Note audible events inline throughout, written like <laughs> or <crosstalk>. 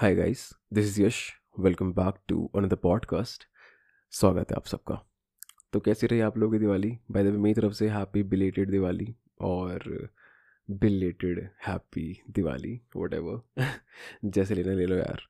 Hi guys this is Yash welcome back to another podcast स्वागत है आप सबका। तो कैसी रही आप लोगों की दिवाली? बाय द वे मेरी तरफ़ से हैप्पी बिलेटेड दिवाली और बिलेटेड हैप्पी दिवाली वट <laughs> जैसे लेना ले लो यार।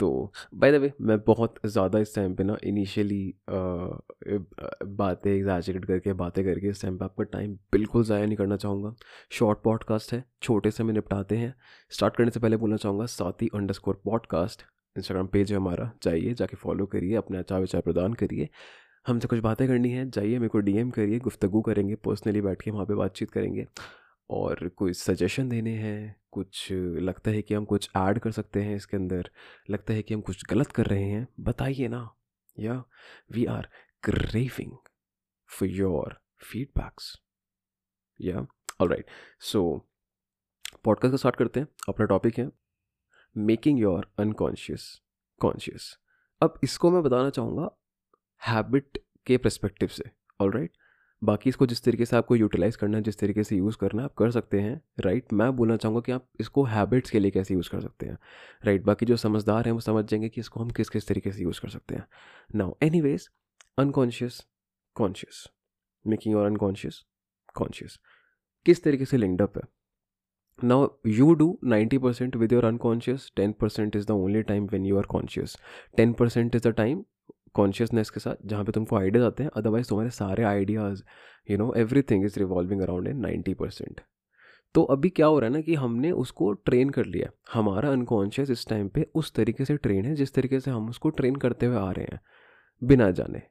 तो बाय द वे मैं बहुत ज़्यादा इस टाइम पे ना इनिशियली बातें एग्जैचरेट करके, बातें करके इस टाइम पे आपका टाइम बिल्कुल ज़ाया नहीं करना चाहूँगा। शॉर्ट पॉडकास्ट है, छोटे से में निपटाते हैं। स्टार्ट करने से पहले बोलना चाहूँगा, साथ underscore podcast Instagram page है हमारा, जाइए, जाके फॉलो करिए, अपने अच्छा विचार प्रदान करिए। हमसे कुछ बातें करनी है, जाइए, मेरे को डीएम करिए, गुफ्तगु करेंगे पर्सनली बैठ के वहाँ पे बातचीत करेंगे। और कोई सजेशन देने हैं कुछ लगता है कि हम कुछ ऐड कर सकते हैं इसके अंदर, लगता है कि हम कुछ गलत कर रहे हैं। बताइए ना। Yeah we are craving for your feedbacks yeah all right so podcast का स्टार्ट करते हैं। अपना टॉपिक है मेकिंग योर अनकॉन्शियस कॉन्शियस अब इसको मैं बताना चाहूँगा हैबिट के परस्पेक्टिव से। ऑल राइट बाकी इसको जिस तरीके से आपको यूटिलाइज़ करना है, जिस तरीके से यूज़ करना है, आप कर सकते हैं राइट मैं बोलना चाहूँगा कि आप इसको हैबिट्स के लिए कैसे यूज़ कर सकते हैं राइट बाकी जो समझदार हैं, वो समझ जाएँगे कि इसको हम किस किस तरीके से यूज़ कर सकते हैं। Now anyways unconscious conscious making और अनकॉन्शियस कॉन्शियस किस तरीके से लिंक्ड अप है? Now you do ninety percent with your unconscious ten percent is the only time when you are conscious ten percent is the time consciousness के साथ जहाँ पे तुमको आइडियाज़ आते हैं अदरवाइज़ तुम्हारे सारे ideas you know everything is revolving around in ninety percent तो अभी क्या हो रहा है ना कि हमने उसको ट्रेन कर लिया हमारा अनकॉन्शियस इस टाइम पे उस तरीके से ट्रेन है जिस तरीके से हम उसको ट्रेन करते हुए आ रहे हैं, बिना जाने।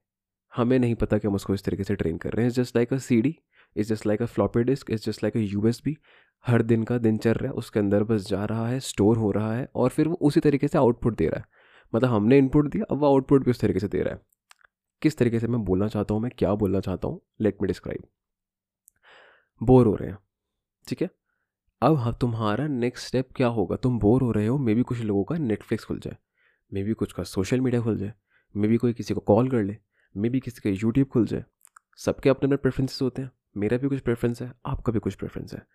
हमें नहीं पता कि हम उसको इस तरीके से ट्रेन कर रहे हैं। Just like a C D is just like a floppy disk is just like a U S B हर दिन का दिन चल रहा है उसके अंदर बस जा रहा है स्टोर हो रहा है और फिर वो उसी तरीके से आउटपुट दे रहा है। मतलब हमने इनपुट दिया, अब वो आउटपुट भी उस तरीके से दे रहा है। किस तरीके से मैं बोलना चाहता हूँ, मैं क्या बोलना चाहता हूँ लेट मी डिस्क्राइब बोर हो रहे हैं, ठीक है? अब हाँ तुम्हारा नेक्स्ट स्टेप क्या होगा? तुम बोर हो रहे हो मे बी कुछ लोगों का नेटफ्लिक्स खुल जाए मे बी कुछ का सोशल मीडिया खुल जाए मे बी कोई किसी को कॉल कर ले मे बी किसी का यूट्यूब खुल जाए। सबके अपने अपने प्रेफरेंसेस होते हैं, मेरा भी कुछ प्रेफरेंस है, आपका भी कुछ प्रेफरेंस है।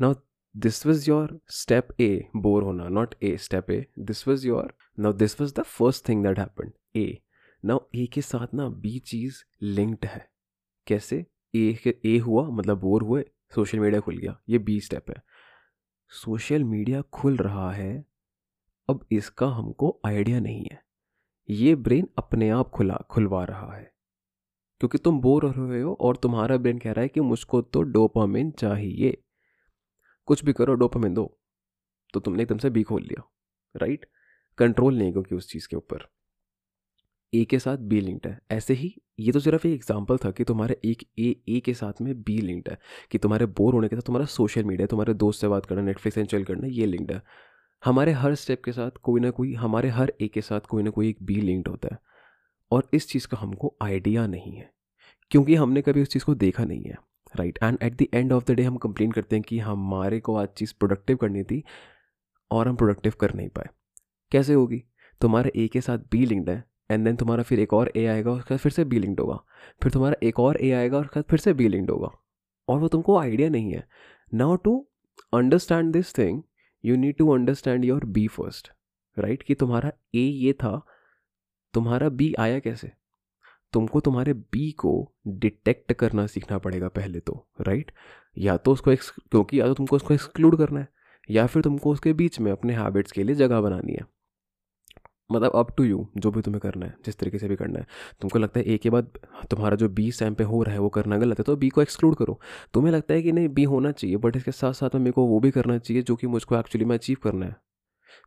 Now this was your step A bore होना not a step A this was your now this was the first thing that happen A now A के साथ ना बी चीज़ लिंक्ड है. कैसे? ए के ए हुआ मतलब बोर हुए सोशल मीडिया खुल गया, ये बी स्टेप है. सोशल मीडिया खुल रहा है, अब इसका हमको आइडिया नहीं है. ये ब्रेन अपने आप खुला, खुलवा रहा है. क्योंकि तुम बोर हो रहे हो और तुम्हारा ब्रेन कह रहा है कि मुझको तो डोपामिन चाहिए. कुछ भी करो डोपामिन दो। तो तुमने एकदम से बी खोल लिया राइट कंट्रोल नहीं क्योंकि उस चीज़ के ऊपर। ए के साथ बी लिंक्ड है। ऐसे ही, ये तो सिर्फ़ एक एग्ज़ाम्पल था कि तुम्हारे एक ए ए के साथ में बी लिंक्ड है, कि तुम्हारे बोर होने के साथ तुम्हारा सोशल मीडिया तुम्हारे दोस्त से बात करना नेटफ्लिक्स एंड चल करना, ये लिंक्ड है। हमारे हर स्टेप के साथ कोई ना कोई, हमारे हर ए के साथ कोई ना कोई एक बी लिंक्ड होता है। और इस चीज़ का हमको आइडिया नहीं है, क्योंकि हमने कभी उस चीज़ को देखा नहीं है। Right and at the end of the day हम कंप्लेन करते हैं कि हमारे को आज चीज़ प्रोडक्टिव करनी थी और हम प्रोडक्टिव कर नहीं पाए। कैसे होगी? तुम्हारे ए के साथ बी लिंक्ड है एंड देन तुम्हारा फिर एक और ए आएगा उसके बाद फिर से बी लिंक्ड होगा। फिर तुम्हारा एक और ए आएगा उसके बाद फिर से बी लिंक्ड होगा। और वो तुमको आइडिया नहीं है। Now to understand this thing you need to understand your B first right कि तुम्हारा ए ये था, तुम्हारा बी आया कैसे? तुमको तुम्हारे बी को डिटेक्ट करना सीखना पड़ेगा पहले तो राइट या तो उसको क्योंकि या तो तुमको उसको एक्सक्लूड करना है, या फिर तुमको उसके बीच में अपने हैबिट्स के लिए जगह बनानी है। मतलब अप टू यू जो भी तुम्हें करना है, जिस तरीके से भी करना है। तुमको लगता है ए के बाद तुम्हारा जो बी टाइम पे हो रहा है, वो करना गलत है तो बी को एक्सक्लूड करो। तुम्हें लगता है कि नहीं बी होना चाहिए बट इसके साथ साथ में मेरे को वो भी करना चाहिए, जो कि मुझको एक्चुअली में अचीव करना है।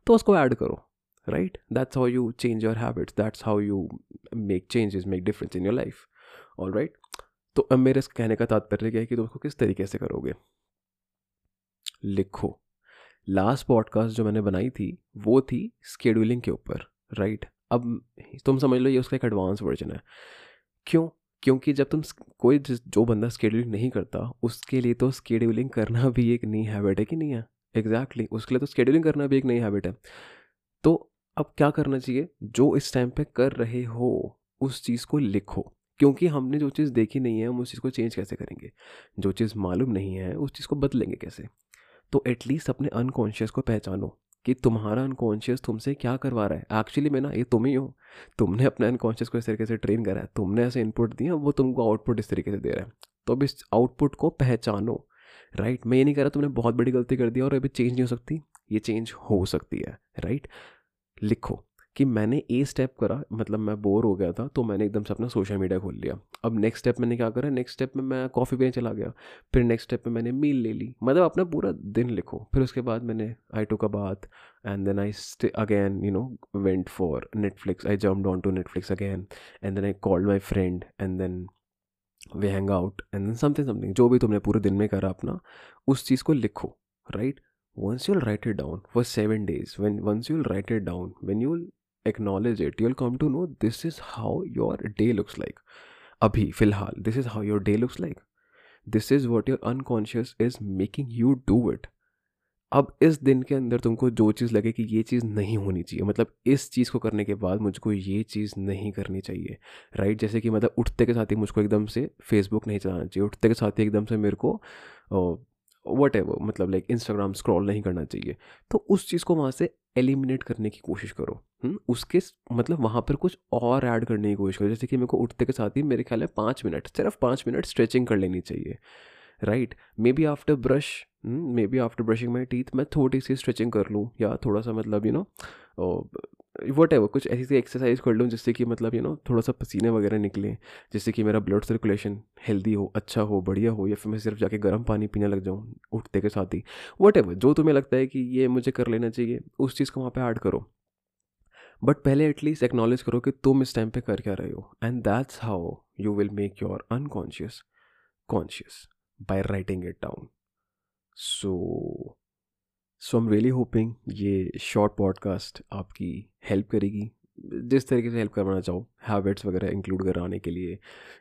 तो उसको ऐड करो। Right that's how you change your habits that's how you make changes make difference in your life all right तो अब मेरे कहने का तात्पर्य क्या है कि तुम उसको किस तरीके से करोगे? लिखो। लास्ट पॉडकास्ट जो मैंने बनाई थी वो थी स्केड्यूलिंग के ऊपर राइट अब तुम समझ लो ये उसका एक एडवांस वर्जन है। क्यों? क्योंकि जब तुम कोई जो बंदा स्केड्यूलिंग नहीं करता उसके लिए तो स्केड्यूलिंग करना भी एक नई हैबिट है कि नहीं है? एग्जैक्टली exactly, उसके लिए तो स्केड्यूलिंग करना भी एक नई हैबिट है। तो अब क्या करना चाहिए? जो इस टाइम पे कर रहे हो, उस चीज़ को लिखो। क्योंकि हमने जो चीज़ देखी नहीं है, हम उस चीज़ को चेंज कैसे करेंगे? जो चीज़ मालूम नहीं है, उस चीज़ को बदलेंगे कैसे? तो एटलीस्ट अपने अनकॉन्शियस को पहचानो कि तुम्हारा अनकॉन्शियस तुमसे क्या करवा रहा है। एक्चुअली मैं ना, ये तुम ही हो। तुमने अपने अनकॉन्शियस को इस तरीके से ट्रेन करा है। तुमने ऐसे इनपुट दिया वो तुमको आउटपुट इस तरीके से दे रहा है। तो अब इस आउटपुट को पहचानो। राइट मैं ये नहीं कह रहा तुमने बहुत बड़ी गलती कर दी और अभी चेंज नहीं हो सकती। ये चेंज हो सकती है। राइट लिखो कि मैंने ए स्टेप करा मतलब मैं बोर हो गया था तो मैंने एकदम से अपना सोशल मीडिया खोल लिया। अब नेक्स्ट स्टेप मैंने क्या करा? नेक्स्ट स्टेप में मैं कॉफ़ी पीने चला गया। फिर नेक्स्ट स्टेप में मैंने मील ले ली। मतलब अपना पूरा दिन लिखो। फिर उसके बाद मैंने आई टू का बात and then I again you know went for Netflix I jump on to Netflix again and then I called my friend and then we hang out and then something something जो भी तुमने पूरे दिन में करा अपना, उस चीज़ को लिखो right once you'll write it down for seven days when once you'll write it down when you'll acknowledge it you'll come to know this is how your day looks like abhi filhal this is how your day looks like this is what your unconscious is making you do it अब इस दिन के अंदर तुमको जो चीज़ लगे कि ये चीज़ नहीं होनी चाहिए मतलब इस चीज़ को करने के बाद मुझको ये चीज़ नहीं करनी चाहिए राइट जैसे कि मतलब उठते के साथ ही मुझको एकदम से फेसबुक नहीं चलाना चाहिए उठते के साथ ही एकदम से मेरे को वट एवर मतलब लाइक इंस्टाग्राम स्क्रॉल नहीं करना चाहिए। तो उस चीज़ को वहाँ से एलिमिनेट करने की कोशिश करो। हुँ? हम्म, उसके मतलब वहाँ पर कुछ और ऐड करने की कोशिश करो। जैसे कि मेरे को उठते के साथ ही मेरे ख्याल है पाँच मिनट सिर्फ़ पाँच मिनट स्ट्रेचिंग कर लेनी चाहिए। Right maybe after brush maybe after brushing my teeth मैं थोड़ी सी स्ट्रेचिंग कर लूँ, या थोड़ा सा मतलब यू नो वट एवर कुछ ऐसी एक्सरसाइज कर लूँ जिससे कि मतलब यू नो थोड़ा सा पसीने वगैरह निकले, जिससे कि मेरा ब्लड सर्कुलेशन हेल्दी हो अच्छा हो, बढ़िया हो, या फिर मैं सिर्फ़ जाके गर्म पानी पीने लग जाऊँ उठते के साथ ही। वट एवर जो तुम्हें लगता है कि ये मुझे कर लेना चाहिए, उस चीज़ को वहाँ पर ऐड करो। बट पहले एटलीस्ट एक्नॉलेज करो कि तुम इस टाइम पे कर क्या रहे हो and that's how you will make your unconscious conscious by writing it down so so am really hoping ये शॉर्ट पॉडकास्ट आपकी हेल्प करेगी। जिस तरीके से हेल्प करवाना चाहो हैबिट्स वगैरह इंक्लूड कराने के लिए,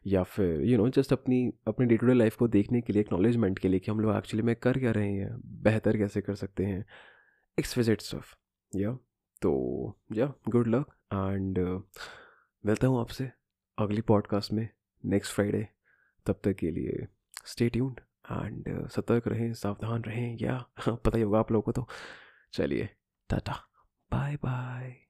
या फिर यू नो जस्ट अपनी अपनी डे टू डे लाइफ को देखने के लिए एक्नॉलेजमेंट के लिए कि हम लोग एक्चुअली में कर क्या रहे हैं, बेहतर कैसे कर सकते हैं एक्सविजिट स्टफ़ या तो या गुड लक एंड मिलता हूँ आपसे अगली पॉडकास्ट में नेक्स्ट फ्राइडे तब तक के लिए स्टे ट्यून्ड एंड सतर्क रहें, सावधान रहें या <laughs> पता ही होगा आप लोगों को तो। चलिए, टाटा बाय बाय